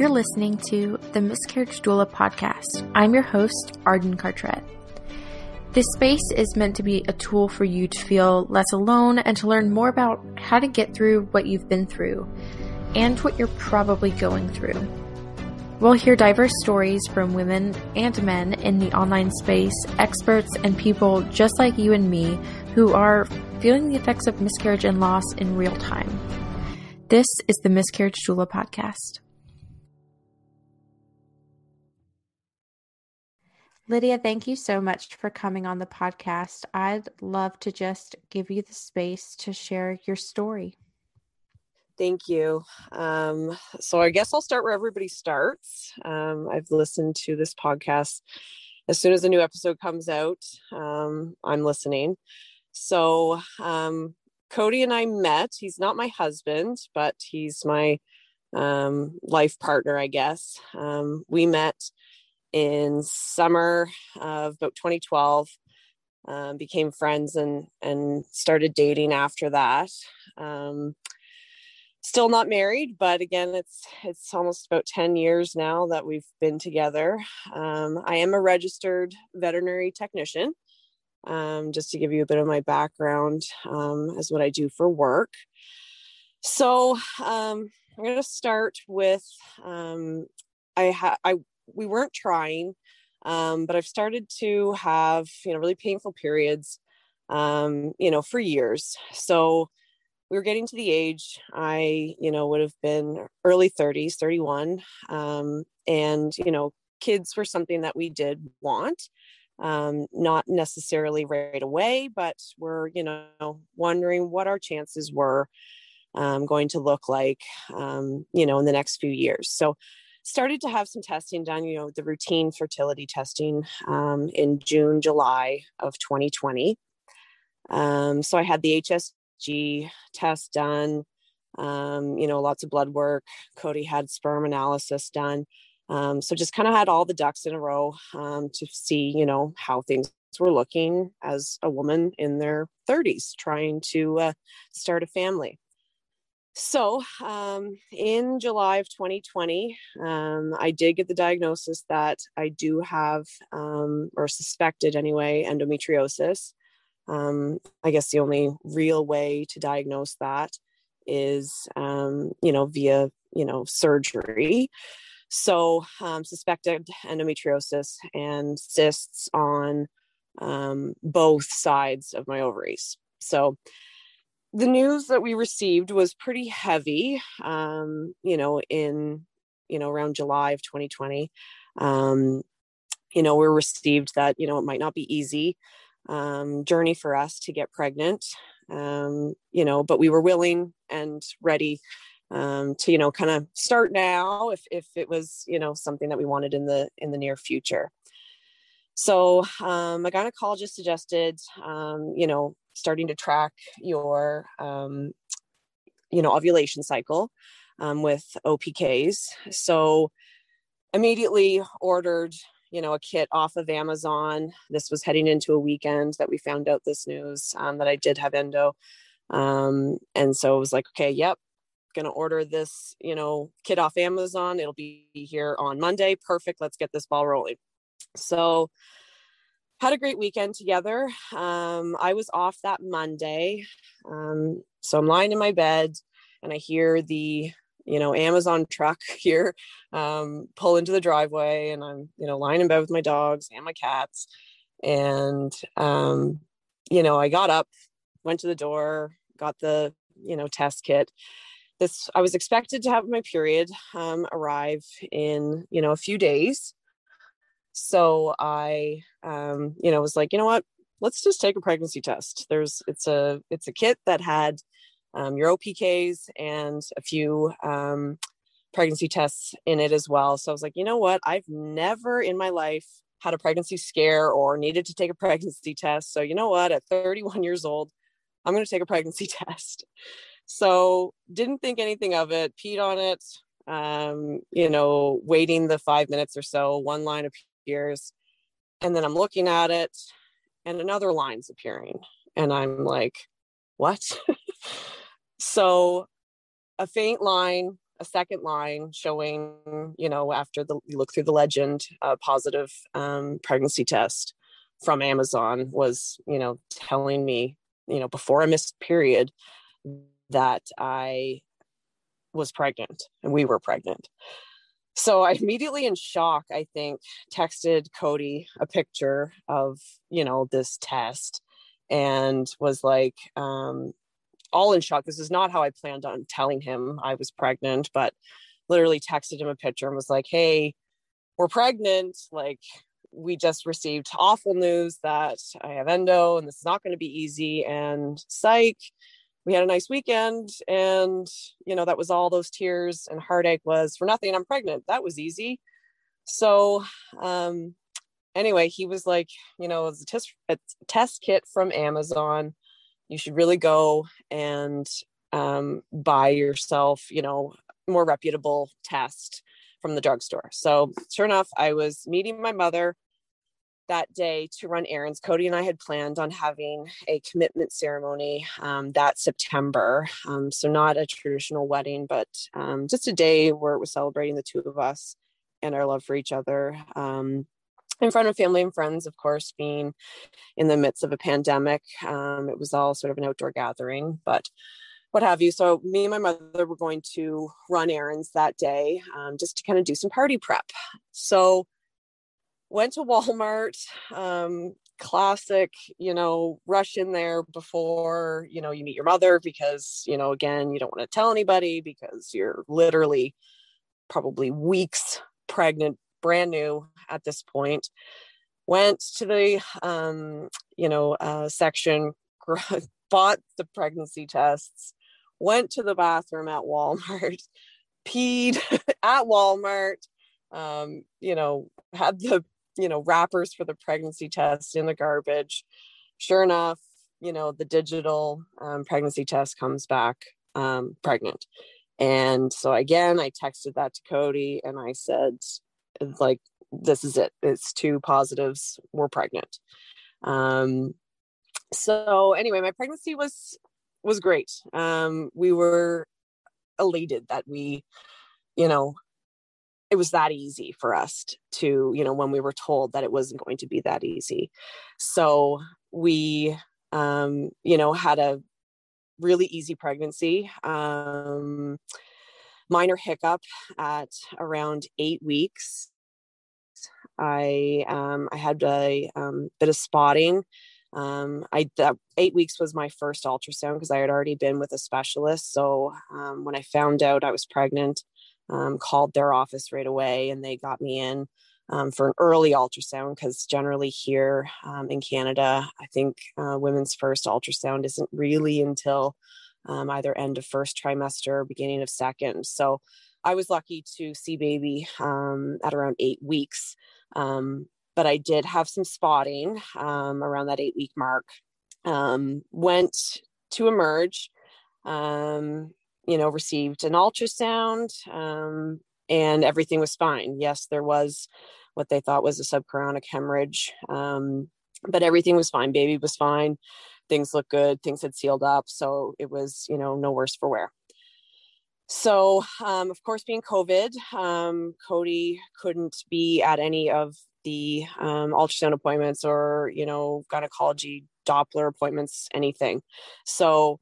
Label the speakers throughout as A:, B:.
A: You're listening to the Miscarriage Doula podcast. I'm your host, Arden Cartrette. This space is meant to be a tool for you to feel less alone and to learn more about how to get through what you've been through and what you're probably going through. We'll hear diverse stories from women and men in the online space, experts, and people just like you and me who are feeling the effects of miscarriage and loss in real time. This is the Miscarriage Doula podcast. Lydia, thank you so much for coming on the podcast. I'd love to just give you the space to share your story.
B: Thank you. Um, so I guess I'll start where everybody starts. Um, I've listened to this podcast as soon as a new episode comes out. Um, I'm listening. So um, Cody and I met. He's not my husband, but he's my um, life partner, I guess. Um, we met in summer of about 2012. became friends and and started dating after that still not married but again it's it's almost about 10 years now that we've been together um, i am a registered veterinary technician um, just to give you a bit of my background um, as what i do for work so um, i'm going to start with um, i had i we weren't trying um, but i've started to have you know really painful periods you know for years so we were getting to the age I, you know, would have been early 30s, 31. Um, and, you know, kids were something that we did want. Um, not necessarily right away, but we're, you know, wondering what our chances were um, going to look like, um, you know, in the next few years. So, started to have some testing done, you know, the routine fertility testing um, in June, July of 2020. Um, so I had the HSG test done, um, you know, lots of blood work. Cody had sperm analysis done. Um, so just kind of had all the ducks in a row um, to see, you know, how things were looking as a woman in their 30s trying to uh, start a family. So, um, in July of 2020, um, I did get the diagnosis that I do have, um, or suspected anyway, endometriosis. Um, I guess the only real way to diagnose that is, um, you know, via, you know, surgery. So, um, suspected endometriosis and cysts on both sides of my ovaries. So, the news that we received was pretty heavy, um, you know, in, you know, around July of 2020. Um, you know, we received that, you know, it might not be easy um, journey for us to get pregnant um, you know but we were willing and ready um, to you know kind of start now if if it was you know something that we wanted in the in the near future so um, a gynecologist suggested um, you know starting to track your um, you know ovulation cycle um, with opks so immediately ordered you know a kit off of amazon. This was heading into a weekend that we found out this news um, that i did have endo. Um, and so it was like okay yep gonna order this you know kit off amazon. It'll be here on monday. Perfect. Let's get this ball rolling. So had a great weekend together. Um, i was off that monday um, so i'm lying in my bed and i hear the you know amazon truck here um, pull into the driveway and i'm you know lying in bed with my dogs and my cats. And um, you know i got up went to the door got the you know test kit. This i was expected to have my period um, arrive in you know a few days so i um, you know was like you know what let's just take a pregnancy test there's it's a it's a kit that had um, your OPKs and a few um, pregnancy tests in it as well. So I was like, you know what? I've never in my life had a pregnancy scare or needed to take a pregnancy test. So you know what? At 31 years old, I'm going to take a pregnancy test. So didn't think anything of it, peed on it, um, you know, waiting the five minutes or so, one line appears. And then I'm looking at it and another line's appearing. And I'm like, what? So a faint line a second line showing, you know, after the you look through the legend, a positive um, pregnancy test from Amazon was, you know, telling me, you know, before I missed period that I was pregnant and we were pregnant. So I immediately in shock, I think, texted Cody a picture of, you know, this test and was like, um, all in shock. This is not how I planned on telling him I was pregnant, but literally texted him a picture and was like, hey, we're pregnant. Like, we just received awful news that I have endo and this is not going to be easy. And psych, we had a nice weekend. And, you know, that was all those tears and heartache was for nothing. I'm pregnant. That was easy. So, um, anyway, he was like, you know, it's a test, a test kit from Amazon you should really go and um, buy yourself, you know, more reputable test from the drugstore. So sure enough, I was meeting my mother that day to run errands. Cody and I had planned on having a commitment ceremony um, that September. Um, so not a traditional wedding, but um, just a day where it was celebrating the two of us and our love for each other. Um, in front of family and friends, of course, being in the midst of a pandemic. Um, it was all sort of an outdoor gathering, but what have you. So, me and my mother were going to run errands that day um, just to kind of do some party prep. So, went to Walmart, um, classic, you know, rush in there before, you know, you meet your mother because, you know, again, you don't want to tell anybody because you're literally probably weeks pregnant brand new at this point. Went to the um, you know uh, section bought the pregnancy tests went to the bathroom at walmart peed at walmart um, you know had the you know wrappers for the pregnancy test in the garbage. Sure enough you know the digital um, pregnancy test comes back um, pregnant. And so again i texted that to cody and i said like this is it. It's two positives. We're pregnant. Um so anyway my pregnancy was was great. Um we were elated that we you know it was that easy for us to you know when we were told that it wasn't going to be that easy so we um you know had a really easy pregnancy um minor hiccup at around eight weeks. I um, I had a um, bit of spotting. Um, I that eight weeks was my first ultrasound because I had already been with a specialist. So um, when I found out I was pregnant, um, called their office right away and they got me in um, for an early ultrasound because generally here in Canada, I think uh, women's first ultrasound isn't really until um, either end of first trimester, or beginning of second. So I was lucky to see baby um, at around eight weeks. Um, but I did have some spotting um, around that eight week mark. Um, went to emerge, um, you know, received an ultrasound, and everything was fine. Yes, there was what they thought was a subchorionic hemorrhage, but everything was fine. Baby was fine things looked good things had sealed up so it was you know no worse for wear so um, of course being covid um, cody couldn't be at any of the um, ultrasound appointments or you know gynecology doppler appointments anything so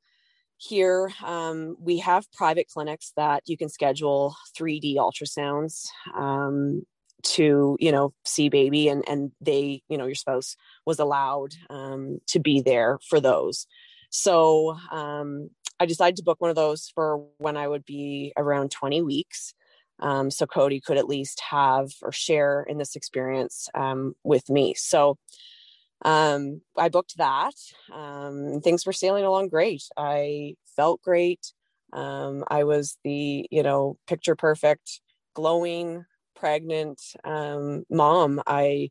B: here um, we have private clinics that you can schedule 3d ultrasounds um, to you know see baby and and they you know your spouse was allowed um, to be there for those. So um, i decided to book one of those for when i would be around 20 weeks um, so cody could at least have or share in this experience um, with me. So um, i booked that um, things were sailing along great i felt great Um, i was the you know picture perfect glowing pregnant um, mom, I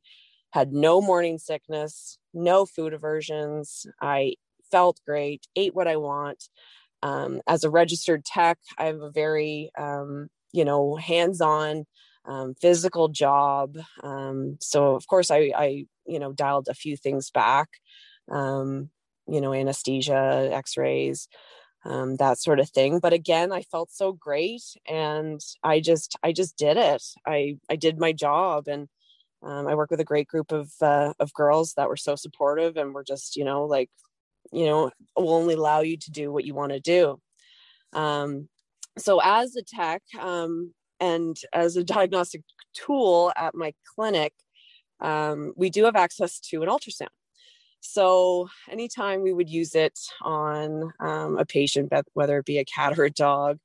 B: had no morning sickness, no food aversions. I felt great, ate what I want. Um, as a registered tech, I have a very, um, you know, hands on um, physical job. Um, so, of course, I, I, you know, dialed a few things back, um, you know, anesthesia, x rays. um, that sort of thing. But again, I felt so great, and I just I just did it. I I did my job, and um, I work with a great group of uh, of girls that were so supportive, and were just you know like you know will only allow you to do what you want to do. Um, so as a tech um, and as a diagnostic tool at my clinic, um, we do have access to an ultrasound. So anytime we would use it on um, a patient, whether it be a cat or a dog,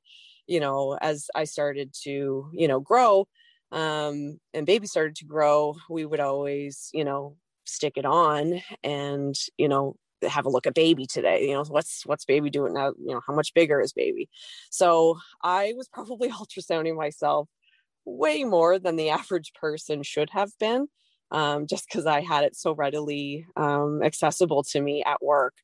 B: you know, as I started to, you know, grow um, and baby started to grow, we would always, you know, stick it on and, you know, have a look at baby today. You know what's what's baby doing now? You know how much bigger is baby? So i was probably ultrasounding myself way more than the average person should have been um, just because I had it so readily um, accessible to me at work.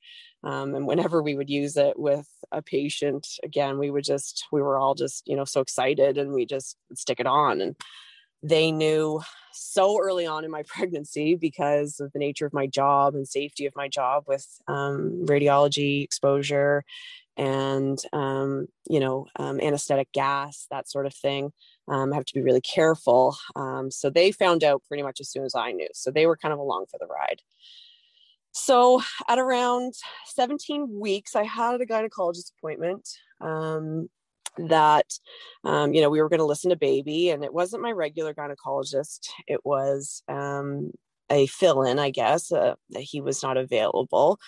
B: Um, and whenever we would use it with a patient, again, we would just, we were all just, you know, so excited and we just stick it on. And they knew so early on in my pregnancy because of the nature of my job and safety of my job with um, radiology exposure and um, you know um, anesthetic gas that sort of thing um, I have to be really careful um, so they found out pretty much as soon as i knew so they were kind of along for the ride. So at around 17 weeks i had a gynecologist appointment um, that um, you know we were going to listen to baby and it wasn't my regular gynecologist it was a fill-in i guess uh, he was not available.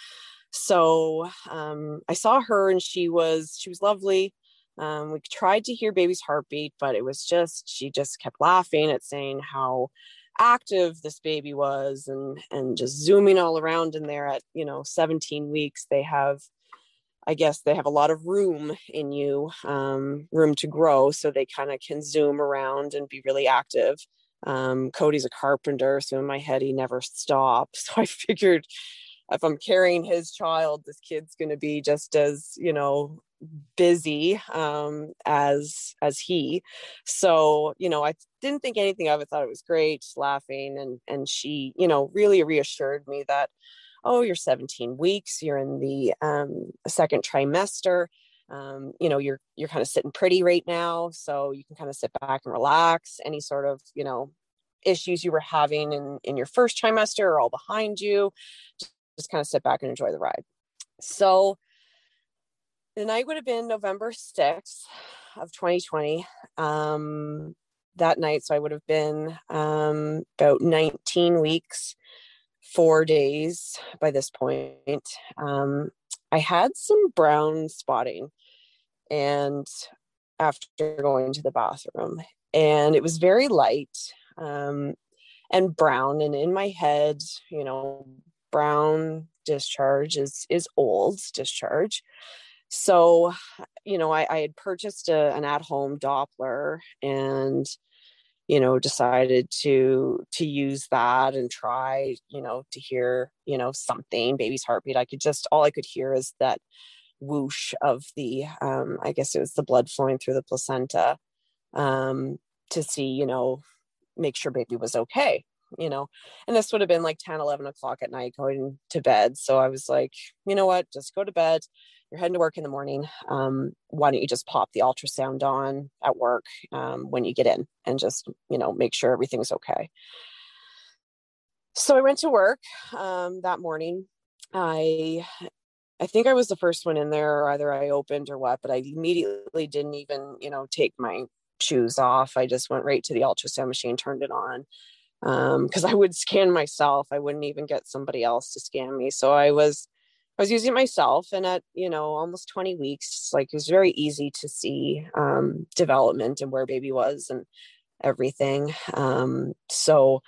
B: So um, i saw her and she was she was lovely um, we tried to hear baby's heartbeat but it was just she just kept laughing at saying how active this baby was and and just zooming all around in there at you know 17 weeks. They have i guess they have a lot of room in you um, room to grow so they kind of can zoom around and be really active. Um, cody's a carpenter so in my head he never stops. So i figured if I'm carrying his child, this kid's going to be just as, you know, busy um, as as he. So, you know, I didn't think anything of it. Thought it was great, just laughing, and and she, you know, really reassured me that, oh, you're 17 weeks, you're in the um, second trimester. Um, you know, you're you're kind of sitting pretty right now, so you can kind of sit back and relax. Any sort of, you know, issues you were having in in your first trimester are all behind you just kind of sit back and enjoy the ride. So night would have been November 6th of 2020. Um, that night, so I would have been um, about 19 weeks, four days by this point. Um, I had some brown spotting and after going to the bathroom, and it was very light um, and brown. And in my head, you know, brown discharge is is old discharge so you know i, I had purchased a, an at-home doppler and you know decided to to use that and try you know to hear you know something baby's heartbeat. I could just all i could hear is that whoosh of the um i guess it was the blood flowing through the placenta um to see you know make sure baby was okay you know and this would have been like 10 11 o'clock at night going to bed. So i was like you know what? Just go to bed. You're heading to work in the morning. Um, why don't you just pop the ultrasound on at work um, when you get in and just you know make sure everything's okay. So i went to work um, that morning. I i think i was the first one in there or either i opened or what but i immediately didn't even you know take my shoes off. I just went right to the ultrasound machine turned it on because um, I would scan myself. I wouldn't even get somebody else to scan me. So I was I was using myself, and at you know almost 20 weeks, like it was very easy to see um, development and where baby was and everything. Um, so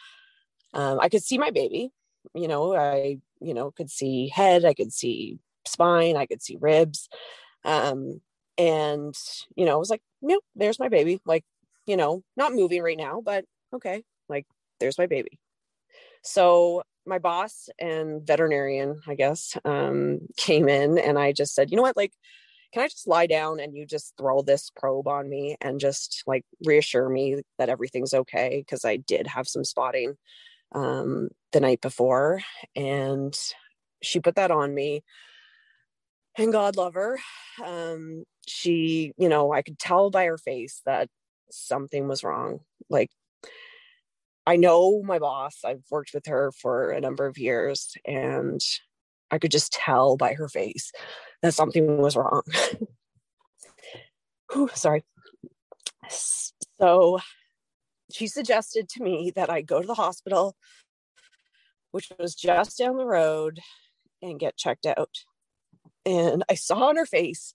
B: um, I could see my baby. You know, I you know could see head, I could see spine, I could see ribs, um, and you know I was like, yep, there's my baby. Like you know, not moving right now, but okay, there's my baby. So my boss and veterinarian, I guess, um, came in and I just said, you know what, like, can I just lie down and you just throw this probe on me and just like reassure me that everything's okay? Because I did have some spotting um, the night before. And she put that on me. and God love her. Um, she, you know, I could tell by her face that something was wrong. Like, I know my boss, I've worked with her for a number of years, and I could just tell by her face that something was wrong. Whew, sorry. So she suggested to me that I go to the hospital, which was just down the road, and get checked out. And I saw on her face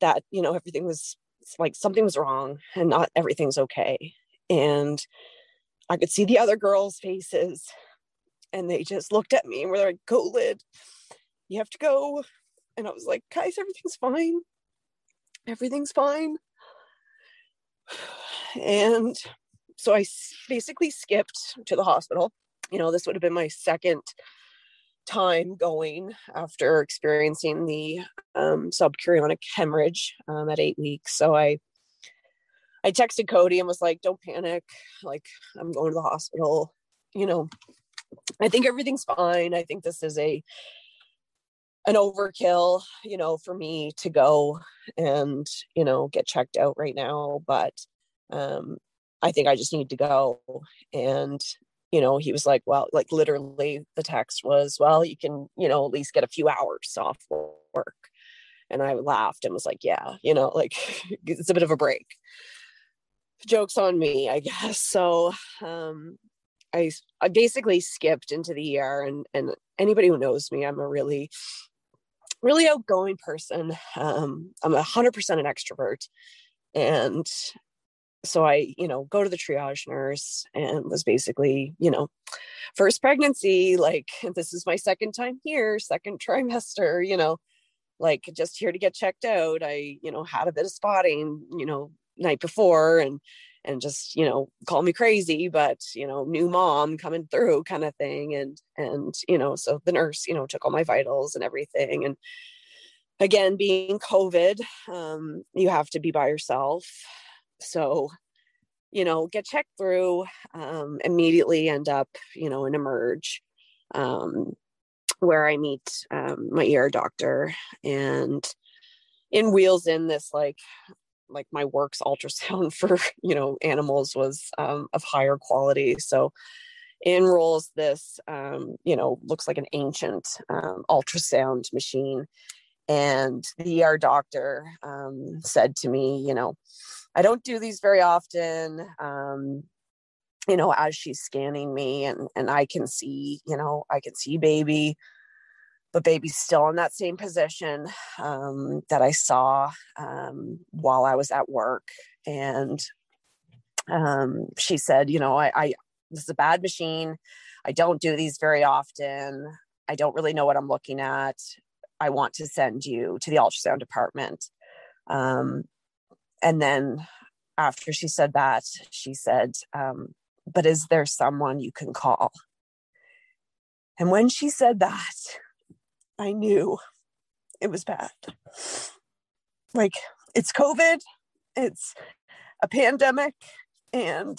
B: that, you know, everything was like something was wrong and not everything's okay. And I could see the other girls' faces and they just looked at me and were like, go lid, you have to go. And I was like, guys, everything's fine. Everything's fine. And so I basically skipped to the hospital. You know, this would have been my second time going after experiencing the um, subchorionic hemorrhage um, at eight weeks. So I I texted Cody and was like, "Don't panic. Like I'm going to the hospital. You know, I think everything's fine. I think this is a an overkill, you know, for me to go and you know get checked out right now. But um, I think I just need to go and you know, he was like, well, like literally the text was, well, you can, you know, at least get a few hours off work. And I laughed and was like, yeah, you know, like it's a bit of a break. Jokes on me, I guess. So um I I basically skipped into the ER and and anybody who knows me, I'm a really really outgoing person. Um I'm a hundred percent an extrovert. And so I, you know, go to the triage nurse and was basically, you know, first pregnancy, like this is my second time here, second trimester, you know, like just here to get checked out. I, you know, had a bit of spotting, you know, night before and and just, you know, call me crazy, but you know, new mom coming through kind of thing. And and, you know, so the nurse, you know, took all my vitals and everything. And again, being COVID, um, you have to be by yourself so you know get checked through um, immediately end up you know in emerge um, where i meet um, my ear doctor and in wheels in this like like my works ultrasound for you know animals was um, of higher quality so enrolls this um, you know looks like an ancient um, ultrasound machine and the ER doctor um, said to me, you know, I don't do these very often. Um, you know, as she's scanning me and and I can see, you know, I can see baby, but baby's still in that same position um, that I saw um, while I was at work. And um, she said, you know, I, I this is a bad machine. I don't do these very often. I don't really know what I'm looking at. I want to send you to the ultrasound department. Um, and then after she said that, she said, um, But is there someone you can call? And when she said that, I knew it was bad. Like, it's COVID, it's a pandemic, and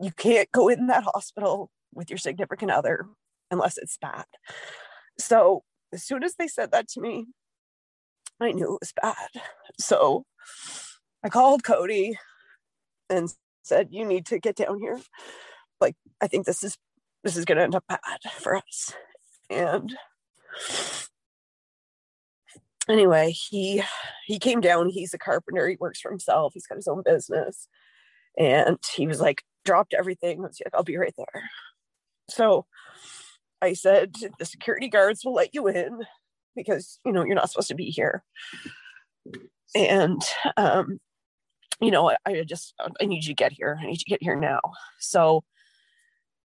B: you can't go in that hospital with your significant other unless it's bad. So as soon as they said that to me, I knew it was bad. So I called Cody and said, "You need to get down here. Like, I think this is this is going to end up bad for us." And anyway, he he came down. He's a carpenter. He works for himself. He's got his own business, and he was like, dropped everything. Like, "I'll be right there." So I said, the security guards will let you in because, you know, you're not supposed to be here. And, um, you know, I, I just, I need you to get here. I need you to get here now. So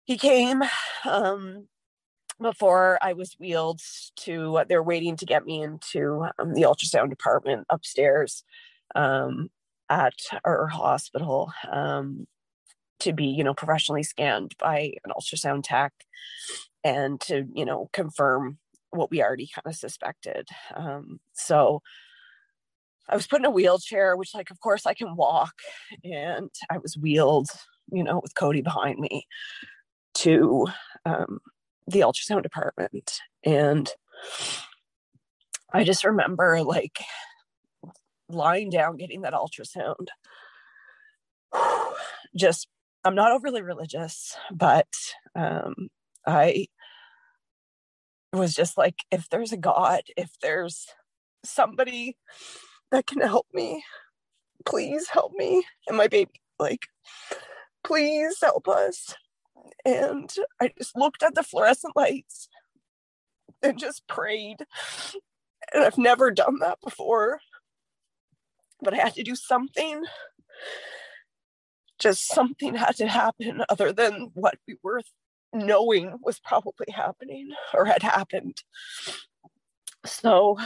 B: he came um, before I was wheeled to, uh, they're waiting to get me into um, the ultrasound department upstairs um, at our hospital um, to be, you know, professionally scanned by an ultrasound tech and to you know confirm what we already kind of suspected. Um, so i was put in a wheelchair which like of course i can walk and i was wheeled you know with cody behind me to um, the ultrasound department and I just remember like lying down, getting that ultrasound. Just, I'm not overly religious, but um, I was just like, if there's a God, if there's somebody that can help me, please help me and my baby. Like, please help us. And I just looked at the fluorescent lights and just prayed. And I've never done that before, but I had to do something. Just something had to happen other than what we were knowing was probably happening or had happened. So,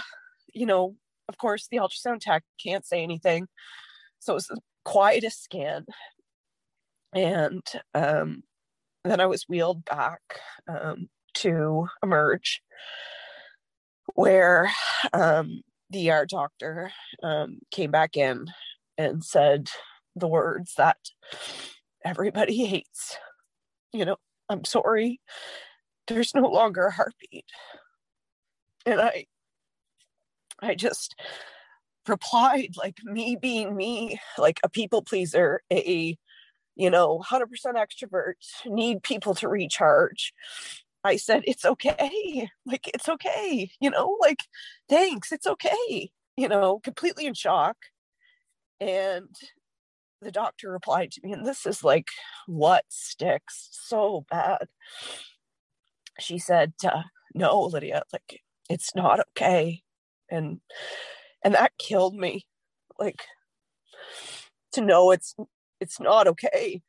B: you know, of course, the ultrasound tech can't say anything. So it was the quietest scan. And um, then I was wheeled back um, to emerge, where um, the ER doctor um, came back in and said the words that everybody hates. You know, I'm sorry, there's no longer a heartbeat. And I I just replied like me being me, like a people pleaser, a you know, 100% extroverts need people to recharge. I said, it's okay. Like, it's okay. You know, like, thanks. It's okay. You know, completely in shock. And the doctor replied to me, and this is like what sticks so bad. She said, uh, no, Lydia, like, it's not okay. And, and that killed me. Like, to know it's it's not okay.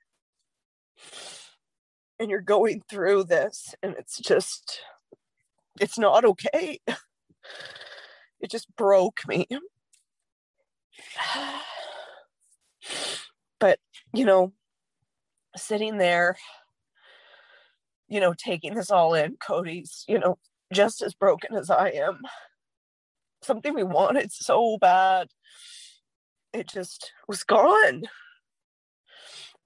B: And you're going through this and it's just it's not okay. It just broke me. But you know sitting there you know taking this all in cody's you know just as broken as i am. Something we wanted so bad. It just was gone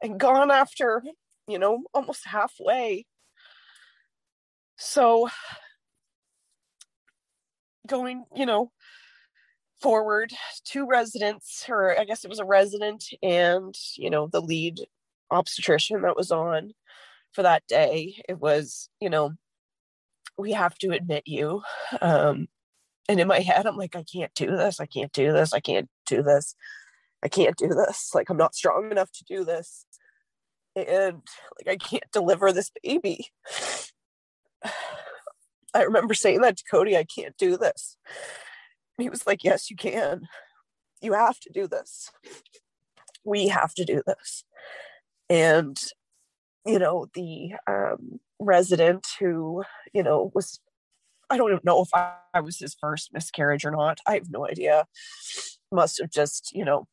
B: and gone after, you know, almost halfway. So going, you know, forward, two residents, or I guess it was a resident and, you know, the lead obstetrician that was on for that day. It was, you know, we have to admit you. Um, and in my head, I'm like, I can't do this. I can't do this. I can't do this. I can't do this. Like, I'm not strong enough to do this and like I can't deliver this baby. I remember saying that to Cody, I can't do this. he was like, Yes, you can. You have to do this. We have to do this. And, you know, the um, resident who, you know, was, I don't even know if I, I was his first miscarriage or not. I have no idea. Must have just, you know,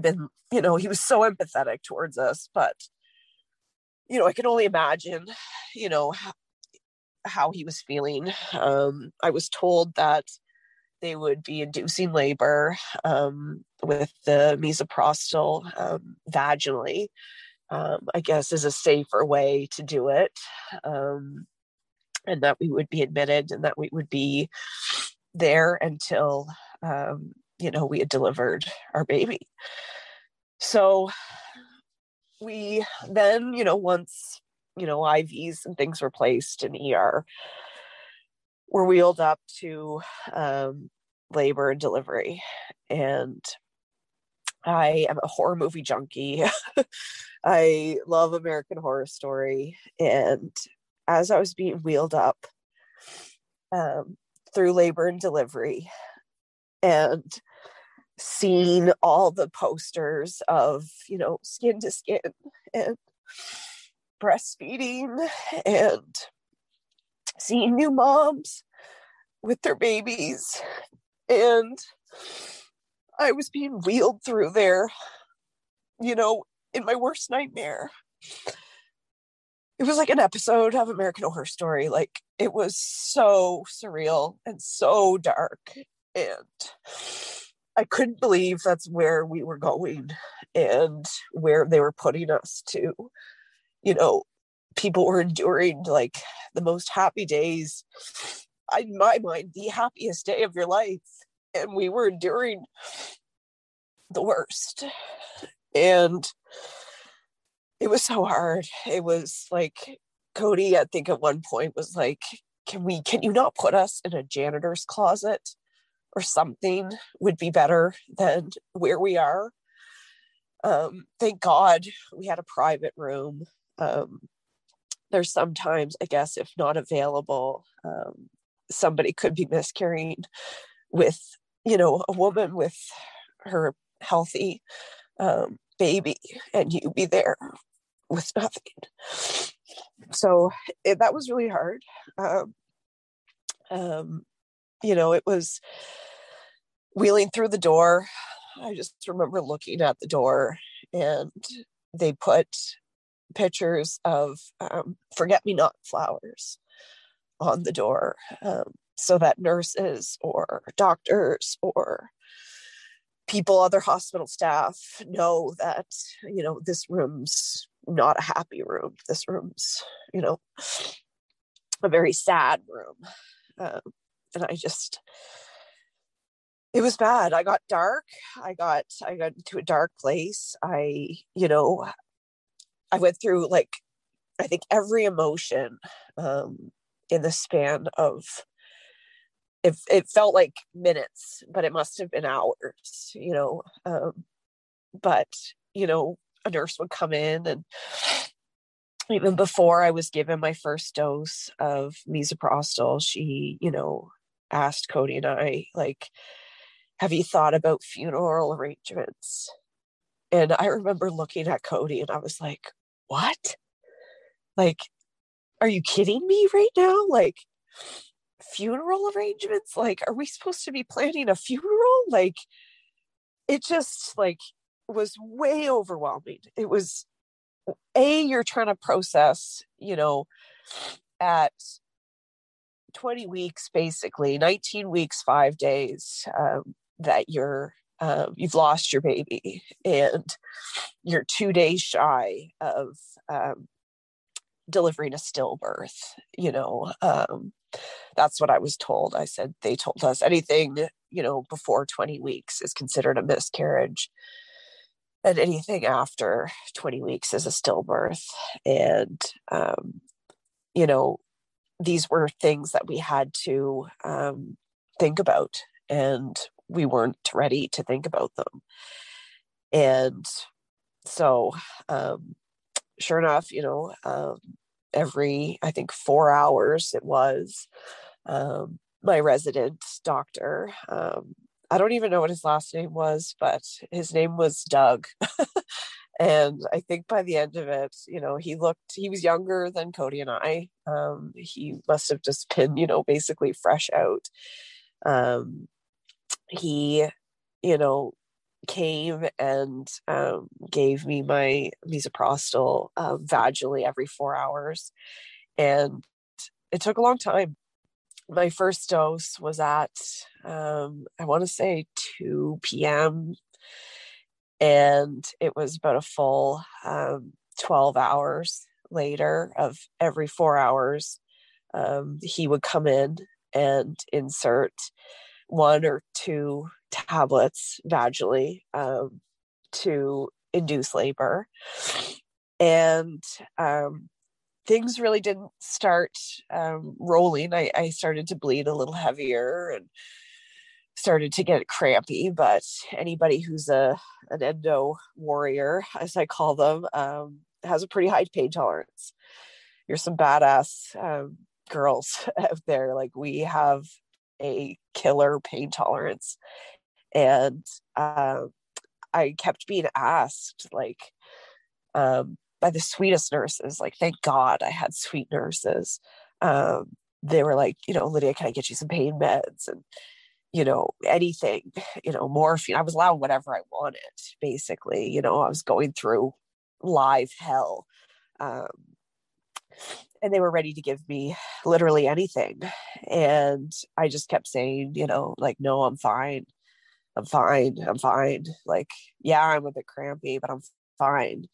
B: been, you know, he was so empathetic towards us, but you know, I can only imagine, you know, how, how he was feeling. Um, I was told that they would be inducing labor um, with the misoprostol um, vaginally. Um, I guess is a safer way to do it, um, and that we would be admitted and that we would be there until um, you know, we had delivered our baby. So we then, you know, once, you know, IVs and things were placed in ER, were wheeled up to um, labor and delivery. And I am a horror movie junkie. I love American Horror Story. And as I was being wheeled up um, through labor and delivery, and seeing all the posters of you know skin to skin and breastfeeding and seeing new moms with their babies. And i was being wheeled through there you know in my worst nightmare. It was like an episode of american horror story. Like it was so surreal and so dark. And I couldn't believe that's where we were going and where they were putting us to. You know, people were enduring like the most happy days in my mind, the happiest day of your life. And we were enduring the worst. And it was so hard. It was like Cody, I think at one point was like, can we, can you not put us in a janitor's closet or something would be better than where we are? Um, thank God we had a private room. Um, there's sometimes, I guess, if not available, um, somebody could be miscarrying with, you know, a woman with her healthy um, baby and you be there with nothing. So it, that was really hard. Um, um, you know, it was wheeling through the door. I just remember looking at the door and they put pictures of um, forget me not flowers on the door um, so that nurses or doctors or people other hospital staff know that you know this room's not a happy room this room's you know a very sad room um, and i just it was bad. I got dark. I got i got into a dark place. I you know i went through like i think every emotion um in the span of it, it felt like minutes but it must have been hours you know um but you know a nurse would come in and even before I was given my first dose of misoprostol, she, you know, asked Cody and I, like, have you thought about funeral arrangements? And I remember looking at Cody and I was like, what? Like, are you kidding me right now? Like, funeral arrangements? Like, are we supposed to be planning a funeral? Like, it just like was way overwhelming. It was a you're trying to process, you know, at 20 weeks basically, 19 weeks, 5 days um, that you're um, you've lost your baby and you're two days shy of um, delivering a stillbirth you know um, that's what i was told. I said they told us anything you know before 20 weeks is considered a miscarriage and anything after 20 weeks is a stillbirth and um, you know these were things that we had to um, think about and we weren't ready to think about them and so um, sure enough you know um, every i think four hours it was um, my resident doctor um, I don't even know what his last name was, but his name was Doug. and I think by the end of it, you know, he looked, he was younger than Cody and I. Um, he must have just been, you know, basically fresh out. Um, he, you know, came and um, gave me my misoprostol uh, vaginally every four hours. And it took a long time my first dose was at um, I want to say 2 p.m. and it was about a full um, 12 hours later of every four hours um, he would come in and insert one or two tablets vaginally um, to induce labor and um, things really didn't start um, rolling. I, I started to bleed a little heavier and started to get crampy. But anybody who's a an endo warrior, as I call them, um, has a pretty high pain tolerance. You're some badass um, girls out there. Like we have a killer pain tolerance, and uh, I kept being asked like um, by the sweetest nurses. Like, thank God I had sweet nurses. Um, they were like, you know, Lydia, can I get you some pain meds? And, you know, anything, you know, morphine. I was allowed whatever I wanted, basically. You know, I was going through live hell. Um, and they were ready to give me literally anything. And I just kept saying, you know, like, no, I'm fine. I'm fine. I'm fine. Like, yeah, I'm a bit crampy, but I'm fine.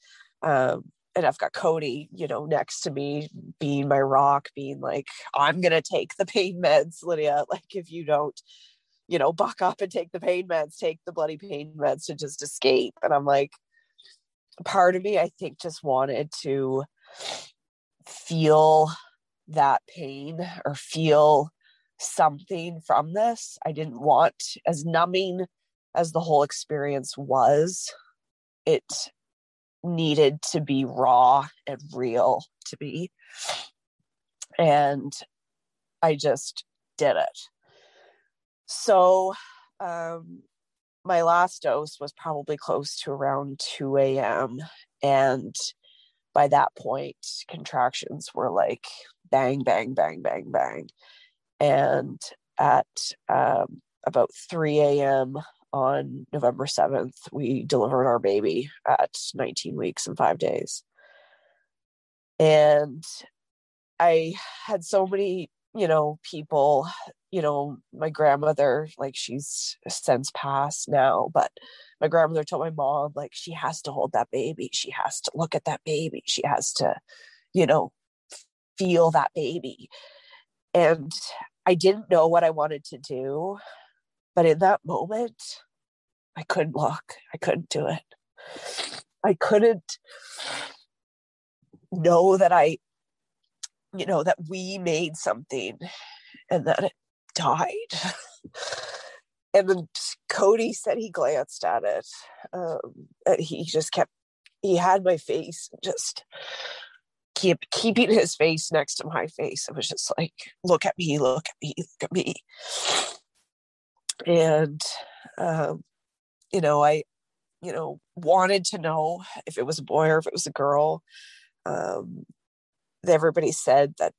B: Um, and I've got Cody, you know, next to me, being my rock, being like, I'm gonna take the pain meds, Lydia. Like, if you don't, you know, buck up and take the pain meds, take the bloody pain meds to just escape. And I'm like, part of me, I think, just wanted to feel that pain or feel something from this. I didn't want, as numbing as the whole experience was, it needed to be raw and real to be. And I just did it. So, um, my last dose was probably close to around 2 a.m. And by that point, contractions were like bang, bang, bang, bang, bang. And at um, about 3 a.m., on November 7th, we delivered our baby at 19 weeks and five days. And I had so many, you know, people, you know, my grandmother, like she's since passed now, but my grandmother told my mom, like, she has to hold that baby. She has to look at that baby. She has to, you know, feel that baby. And I didn't know what I wanted to do. But in that moment, I couldn't look. I couldn't do it. I couldn't know that I, you know, that we made something and that it died. and then Cody said he glanced at it. Um, and he just kept, he had my face just keep keeping his face next to my face. It was just like, look at me, look at me, look at me. And um, you know, I, you know, wanted to know if it was a boy or if it was a girl. Um, everybody said that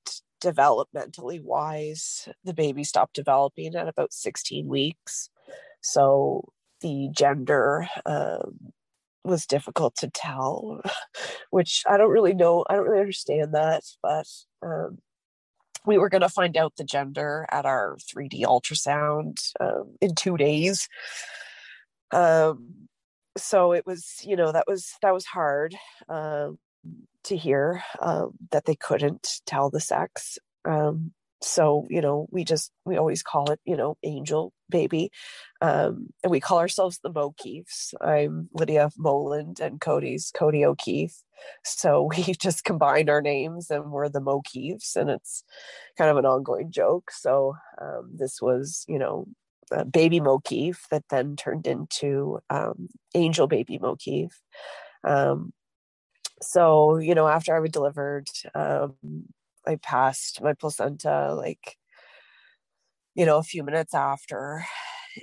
B: developmentally wise, the baby stopped developing at about 16 weeks. So the gender um, was difficult to tell, which I don't really know. I don't really understand that, but um, we were going to find out the gender at our 3D ultrasound um, in two days um, so it was you know that was that was hard um, to hear um, that they couldn't tell the sex um, so you know we just we always call it you know angel baby um, and we call ourselves the Mokeefs. i'm lydia moland and cody's cody o'keefe so we just combined our names and we're the Mokeefs, and it's kind of an ongoing joke so um, this was you know uh, baby Mokeef that then turned into um, Angel Baby Mokeef. Um, so, you know, after I was delivered, um, I passed my placenta like, you know, a few minutes after.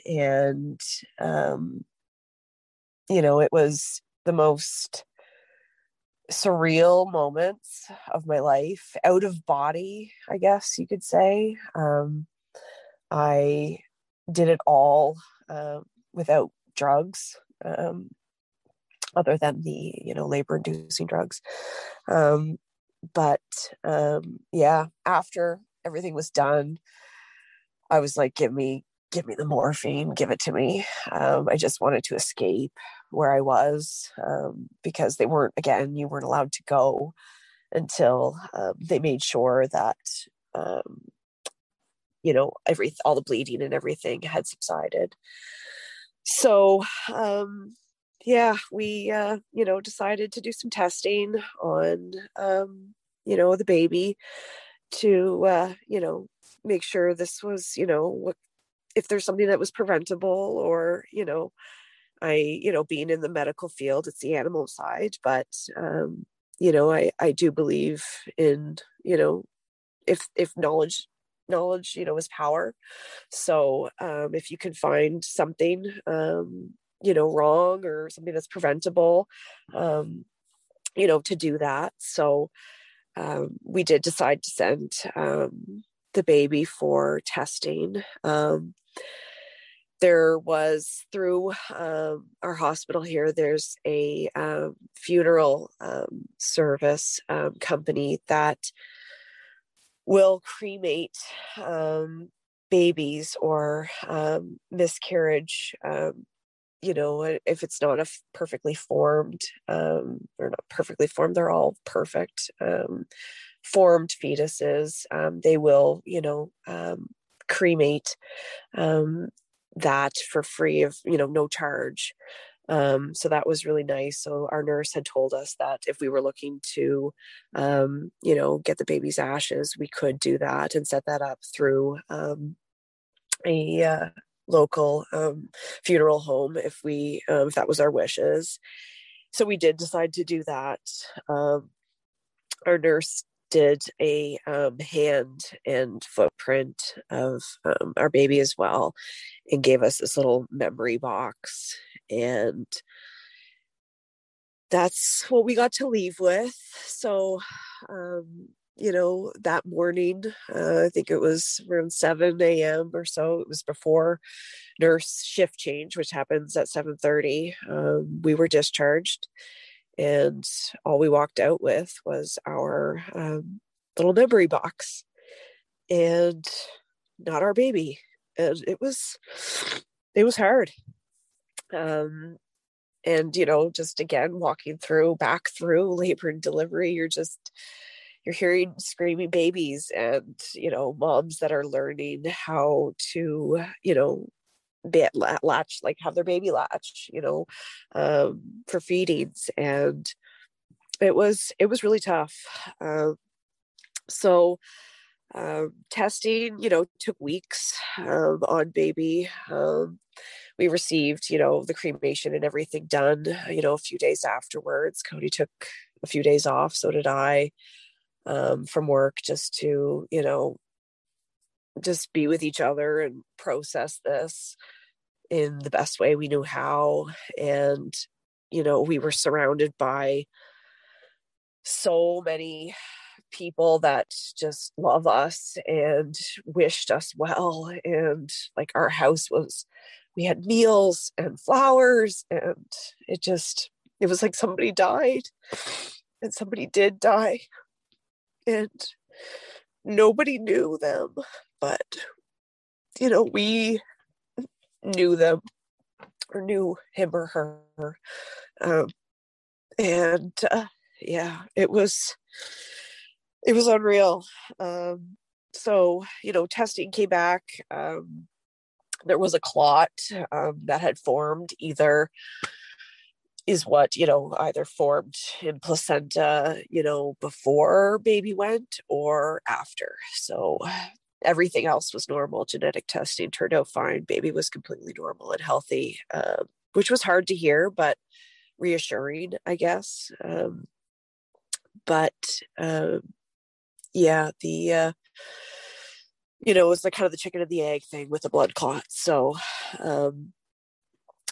B: And, um, you know, it was the most surreal moments of my life, out of body, I guess you could say. Um, I did it all uh, without drugs um, other than the you know labor inducing drugs. Um, but um, yeah after everything was done i was like give me give me the morphine give it to me. Um, i just wanted to escape where i was um, because they weren't again you weren't allowed to go until um, they made sure that um, you know every all the bleeding and everything had subsided. So um yeah we uh you know decided to do some testing on um you know the baby to uh you know make sure this was you know what if there's something that was preventable or you know i you know being in the medical field it's the animal side but um you know i i do believe in you know if if knowledge knowledge you know is power. So um, if you can find something um, you know wrong or something that's preventable um, you know to do that. So um, we did decide to send um, the baby for testing. Um, there was through um, our hospital here there's a um, funeral service company that will cremate babies or um, miscarriage you know if it's not a perfectly formed um or not perfectly formed they're all perfect um formed fetuses um they will you know um cremate um that for free of you know no charge um, so that was really nice. So our nurse had told us that if we were looking to, um, you know, get the baby's ashes, we could do that and set that up through um, a uh, local um, funeral home if we um, if that was our wishes. So we did decide to do that. Um, our nurse did a um, hand and footprint of um, our baby as well and gave us this little memory box and that's what we got to leave with so um, you know that morning uh, i think it was around 7 a.m or so it was before nurse shift change which happens at 7.30 um, we were discharged and all we walked out with was our um, little memory box and not our baby and it was it was hard um and you know just again walking through back through labor and delivery you're just you're hearing screaming babies and you know moms that are learning how to you know be latch like have their baby latch you know um, for feedings. And it was it was really tough. Uh, so uh, testing you know took weeks um, on baby. Um, we received you know the cremation and everything done you know a few days afterwards. Cody took a few days off so did i um, from work just to you know just be with each other and process this in the best way we knew how. And you know we were surrounded by so many people that just love us and wished us well. And like our house was we had meals and flowers and it just it was like somebody died and somebody did die and nobody knew them but you know we knew them or knew him or her. Um, and uh, yeah it was it was unreal. Um, so you know testing came back. Um, there was a clot um, that had formed either is what you know either formed in placenta you know before baby went or after. So everything else was normal. Genetic testing turned out fine. Baby was completely normal and healthy uh, which was hard to hear but reassuring i guess. Um, but uh, yeah the uh, you know it was like kind of the chicken and the egg thing with the blood clot so um,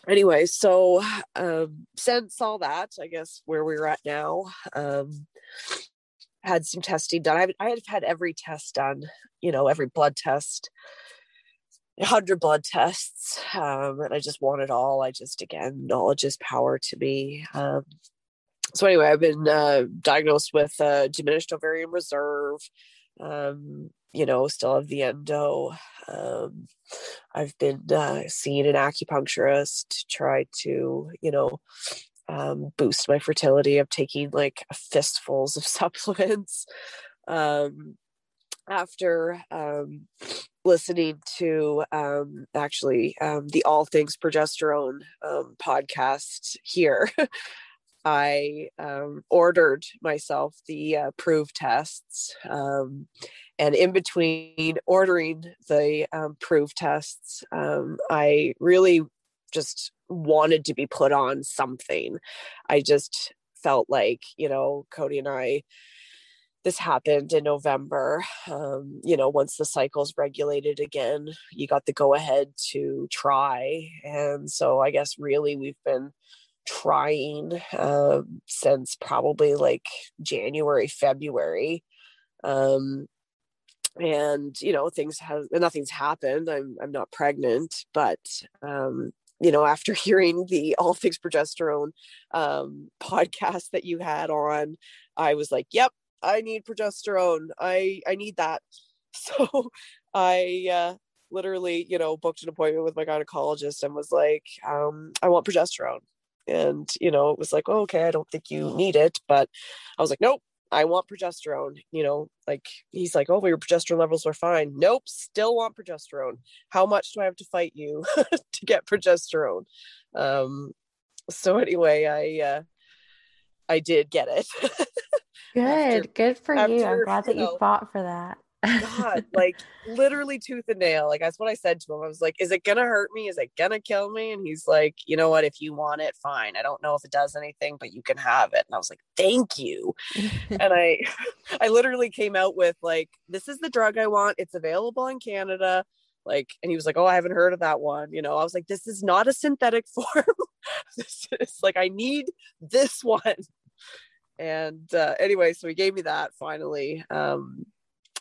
B: anyway so um, since all that i guess where we're at now um, had some testing done. I, I had had every test done, you know, every blood test, 100 blood tests. Um, and I just want it all. I just, again, knowledge is power to me. Um, so anyway, I've been uh, diagnosed with uh, diminished ovarian reserve. Um, you know, still have the endo. Um, I've been uh, seeing an acupuncturist to try to, you know, um, boost my fertility of taking like fistfuls of supplements um, after um, listening to um, actually um, the all things progesterone um, podcast here i ordered myself the uh, Proov tests and in between ordering the Proov tests i really just wanted to be put on something. I just felt like, you know, Cody and I, this happened in November. Um, you know, once the cycle's regulated again, you got the go ahead to try. And so I guess really we've been trying uh, since probably like January, February. Um, and you know things have nothing's happened i'm i'm not pregnant but um you know, after hearing the All Things Progesterone um, podcast that you had on, I was like, "Yep, I need progesterone. I I need that." So I uh, literally, you know, booked an appointment with my gynecologist and was like, um, I want progesterone. And, you know, it was like, oh, okay, I don't think you need it. But I was like, nope, I want progesterone. You know, like he's like, oh, well, your progesterone levels are fine. Nope, still want progesterone. How much do I have to fight you to get progesterone? Um, so anyway, I uh, I did get it.
A: Good, after, good for after, you. I'm glad that you, know, you fought for that.
B: God, like literally tooth and nail. Like that's what I said to him. I was like, "Is it gonna hurt me? Is it gonna kill me?" And he's like, "You know what? If you want it, fine. I don't know if it does anything, but you can have it." And I was like, "Thank you." and I, I literally came out with like, "This is the drug I want. It's available in Canada." Like, and he was like, "Oh, I haven't heard of that one." You know, I was like, "This is not a synthetic form. this is like I need this one." And uh, anyway, so he gave me that finally. Um,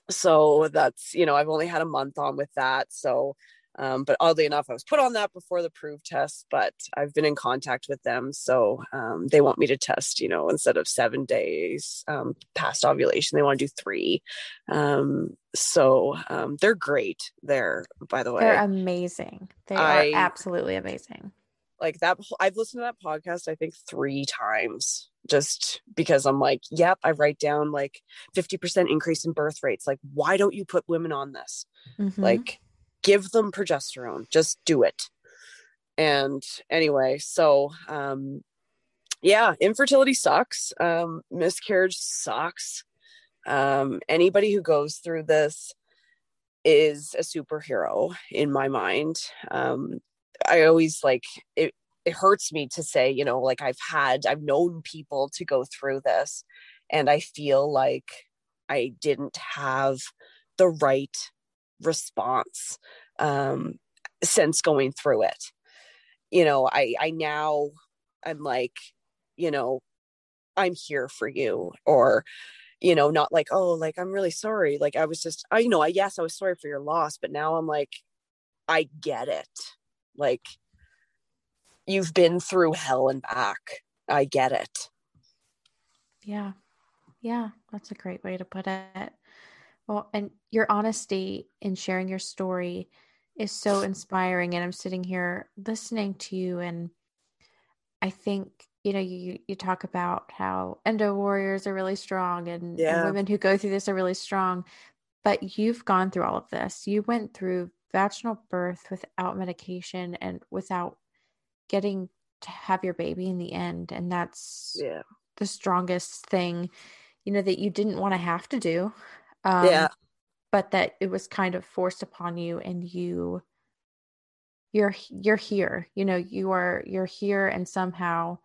B: so that's you know i've only had a month on with that. So um, but oddly enough i was put on that before the Proov test but i've been in contact with them. So um, they want me to test you know instead of seven days um, past ovulation they want to do three. Um, so um, they're great there by the way.
A: they're amazing. They I, are absolutely amazing
B: like that i've listened to that podcast i think three times just because i'm like yep i write down like 50% increase in birth rates like why don't you put women on this? Mm-hmm. like give them progesterone just do it. And anyway so um yeah infertility sucks um miscarriage sucks. Um anybody who goes through this is a superhero in my mind. Um I always like it it hurts me to say, you know, like I've had I've known people to go through this and I feel like I didn't have the right response um since going through it. You know, I I now I'm like, you know, I'm here for you or you know, not like, oh, like I'm really sorry. Like I was just I you know, I yes, I was sorry for your loss, but now I'm like I get it like, you've been through hell and back. I get it.
A: Yeah. Yeah. That's a great way to put it. Well, and your honesty in sharing your story is so inspiring. And I'm sitting here listening to you, and I think you know you you talk about how endo warriors are really strong and, yeah. and women who go through this are really strong but you've gone through all of this you went through vaginal birth without medication and without getting to have your baby in the end. And that's
B: yeah.
A: the strongest thing you know that you didn't want to have to do um,
B: yeah.
A: but that it was kind of forced upon you and you you're you're here. You know you are you're here and somehow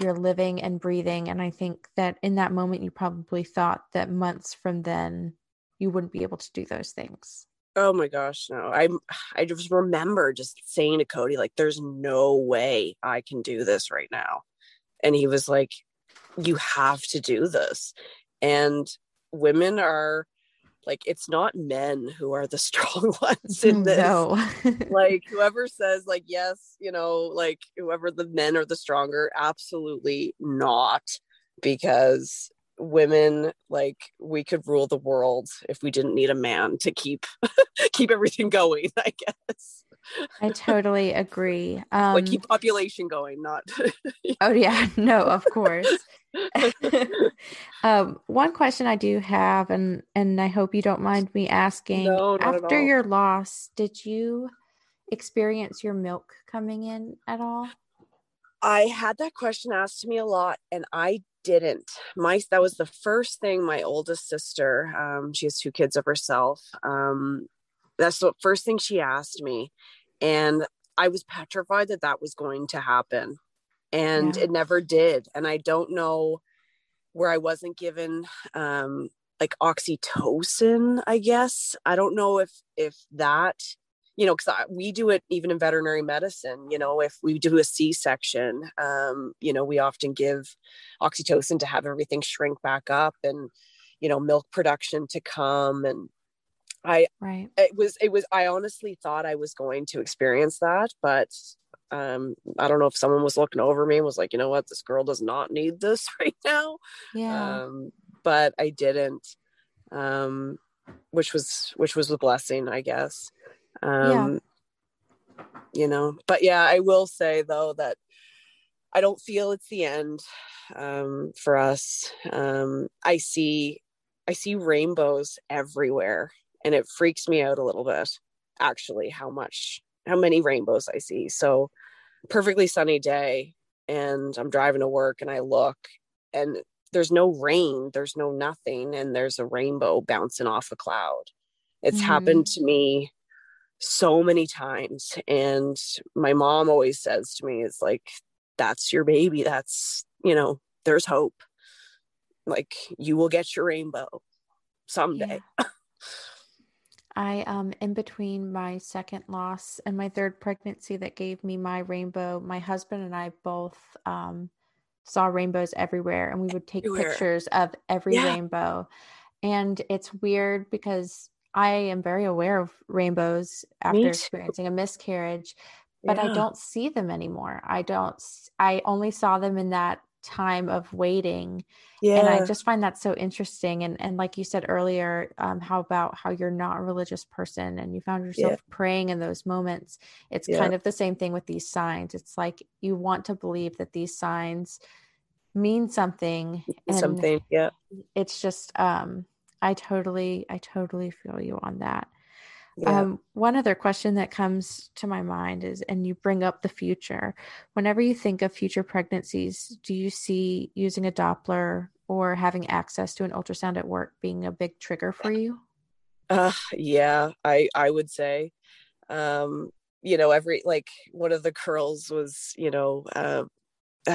A: you're living and breathing. And i think that in that moment you probably thought that months from then you wouldn't be able to do those things
B: Oh my gosh, no. I I just remember just saying to Cody like there's no way I can do this right now. And he was like you have to do this. And women are like it's not men who are the strong ones in this. No. like whoever says like yes, you know, like whoever the men are the stronger, absolutely not because women like we could rule the world if we didn't need a man to keep keep everything going i guess.
A: I totally agree. Um
B: like keep population going not
A: oh yeah. No of course. Um one question i do have and and i hope you don't mind me asking. No, after your loss did you experience your milk coming in at all?
B: I had that question asked to me a lot, and I didn't. My that was the first thing my oldest sister, um, she has two kids of herself. Um, that's the first thing she asked me, and I was petrified that that was going to happen, and yeah. it never did. And I don't know where I wasn't given um, like oxytocin. I guess I don't know if if that you know, because we do it even in veterinary medicine. You know, if we do a C section, um, you know, we often give oxytocin to have everything shrink back up and, you know, milk production to come. And I,
A: right.
B: it was, it was, I honestly thought I was going to experience that, but um, I don't know if someone was looking over me and was like, you know what, this girl does not need this right now.
A: Yeah.
B: Um, but I didn't, um, which was, which was a blessing, I guess Um, yeah. You know, but yeah, I will say though that I don't feel it's the end um, for us. Um, I see, I see rainbows everywhere, and it freaks me out a little bit. Actually, how much, how many rainbows I see. So, perfectly sunny day, and I'm driving to work, and I look, and there's no rain, there's no nothing, and there's a rainbow bouncing off a cloud. It's mm-hmm. happened to me so many times and my mom always says to me it's like that's your baby that's you know there's hope like you will get your rainbow someday
A: yeah. i um in between my second loss and my third pregnancy that gave me my rainbow my husband and i both um saw rainbows everywhere and we would take everywhere. pictures of every yeah. rainbow and it's weird because i am very aware of rainbows after experiencing a miscarriage but yeah. I don't see them anymore. I don't, I only saw them in that time of waiting. Yeah. And I just find that so interesting. And, and like you said earlier, um, how about how you're not a religious person and you found yourself yeah. praying in those moments. It's yeah. kind of the same thing with these signs. It's like you want to believe that these signs mean something.
B: something. Yeah.
A: It's just, um, I totally, I totally feel you on that. Yeah. Um, one other question that comes to my mind is, and you bring up the future. Whenever you think of future pregnancies, do you see using a Doppler or having access to an ultrasound at work being a big trigger for you?
B: Uh, yeah, I I would say, um, you know, every like one of the curls was, you know, uh,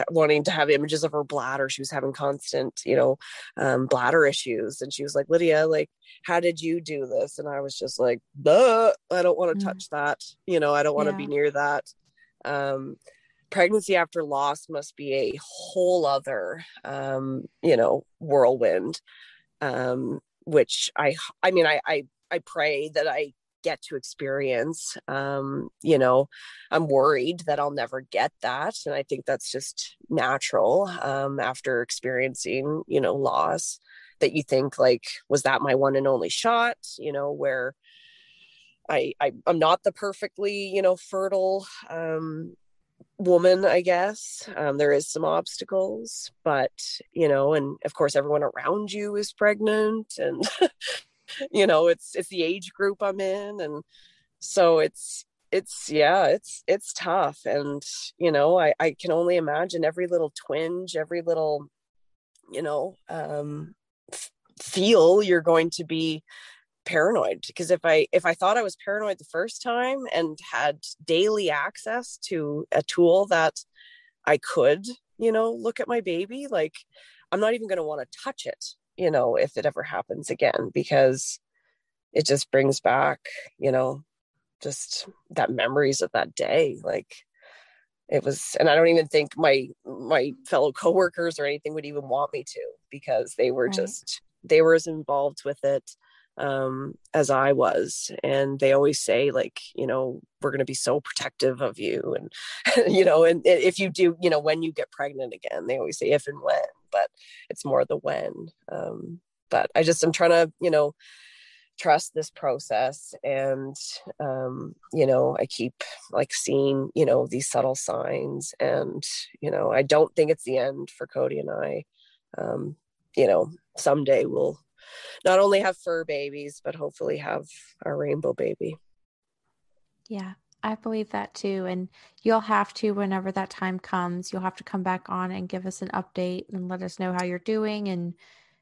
B: wanting to have images of her bladder. She was having constant, you know, um, bladder issues. And she was like, Lydia, like, how did you do this? And I was just like, Duh, I don't want to mm. touch that. You know, I don't want to yeah. be near that. Um, pregnancy after loss must be a whole other, um, you know, whirlwind. Um, which I, I mean, I, I, I pray that I get to experience um you know i'm worried that i'll never get that and i think that's just natural um after experiencing you know loss that you think like was that my one and only shot you know where I, I i'm not the perfectly you know fertile um woman i guess. Um, there is some obstacles but you know and of course everyone around you is pregnant and you know it's it's the age group i'm in and so it's it's yeah it's it's tough. And you know i i can only imagine every little twinge every little you know um f- feel you're going to be paranoid. Because if i if i thought i was paranoid the first time and had daily access to a tool that i could you know look at my baby like i'm not even going to want to touch it you know, if it ever happens again, because it just brings back, you know, just that memories of that day. Like it was, and I don't even think my my fellow coworkers or anything would even want me to because they were right. just they were as involved with it um as i was and they always say like you know we're going to be so protective of you and you know and if you do you know when you get pregnant again they always say if and when but it's more the when um but i just i'm trying to you know trust this process and um you know i keep like seeing you know these subtle signs and you know i don't think it's the end for cody and i. Um you know someday we'll not only have fur babies, but hopefully have our rainbow baby.
A: Yeah, I believe that too. And you'll have to, whenever that time comes, you'll have to come back on and give us an update and let us know how you're doing and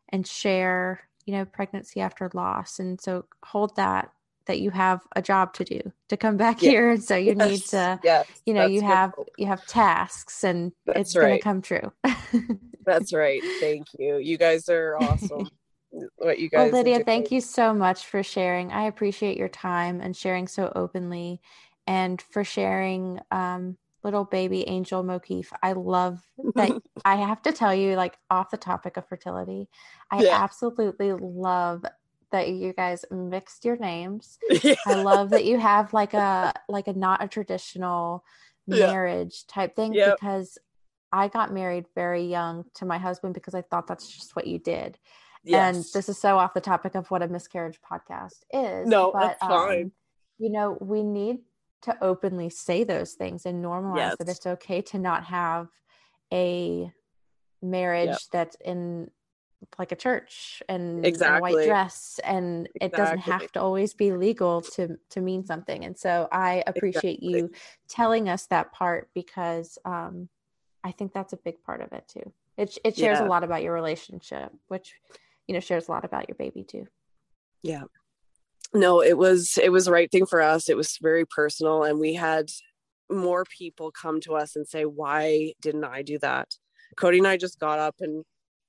A: and share, you know, pregnancy after loss. And so hold that that you have a job to do to come back here and so you yes. need to yes. you know you have you have tasks and that's it's right. going to come true
B: that's right thank you you guys are awesome what you guys.
A: Well, Lydia, thank you so much for sharing. I appreciate your time and sharing so openly, and for sharing um, little baby Angel Mokeef. I love that. I have to tell you, like off the topic of fertility, I yeah. absolutely love that you guys mixed your names. Yeah. I love that you have like a like a not a traditional marriage yeah. type thing yep. because I got married very young to my husband because I thought that's just what you did. Yes. And this is so off the topic of what a miscarriage podcast is.
B: No, but, that's fine. Um,
A: you know, we need to openly say those things and normalize yes. that it's okay to not have a marriage yep. that's in like a church and exactly. a white dress and exactly. it doesn't have to always be legal to to mean something and so i appreciate exactly. you telling us that part because um i think that's a big part of it too it, it shares yeah. a lot about your relationship which you know shares a lot about your baby too
B: yeah no it was it was the right thing for us. It was very personal and we had more people come to us and say why didn't i do that? Cody and i just got up and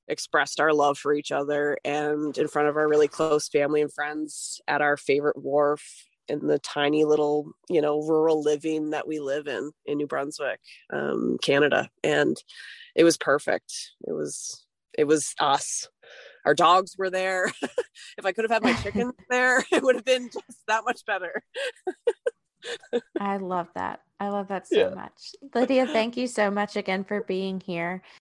B: expressed our love for each other and in front of our really close family and friends at our favorite wharf in the tiny little you know rural living that we live in in new brunswick um, canada. And it was perfect. It was it was us our dogs were there. If i could have had my chickens there it would have been just that much better.
A: I love that. I love that so yeah. much. Lydia thank you so much again for being here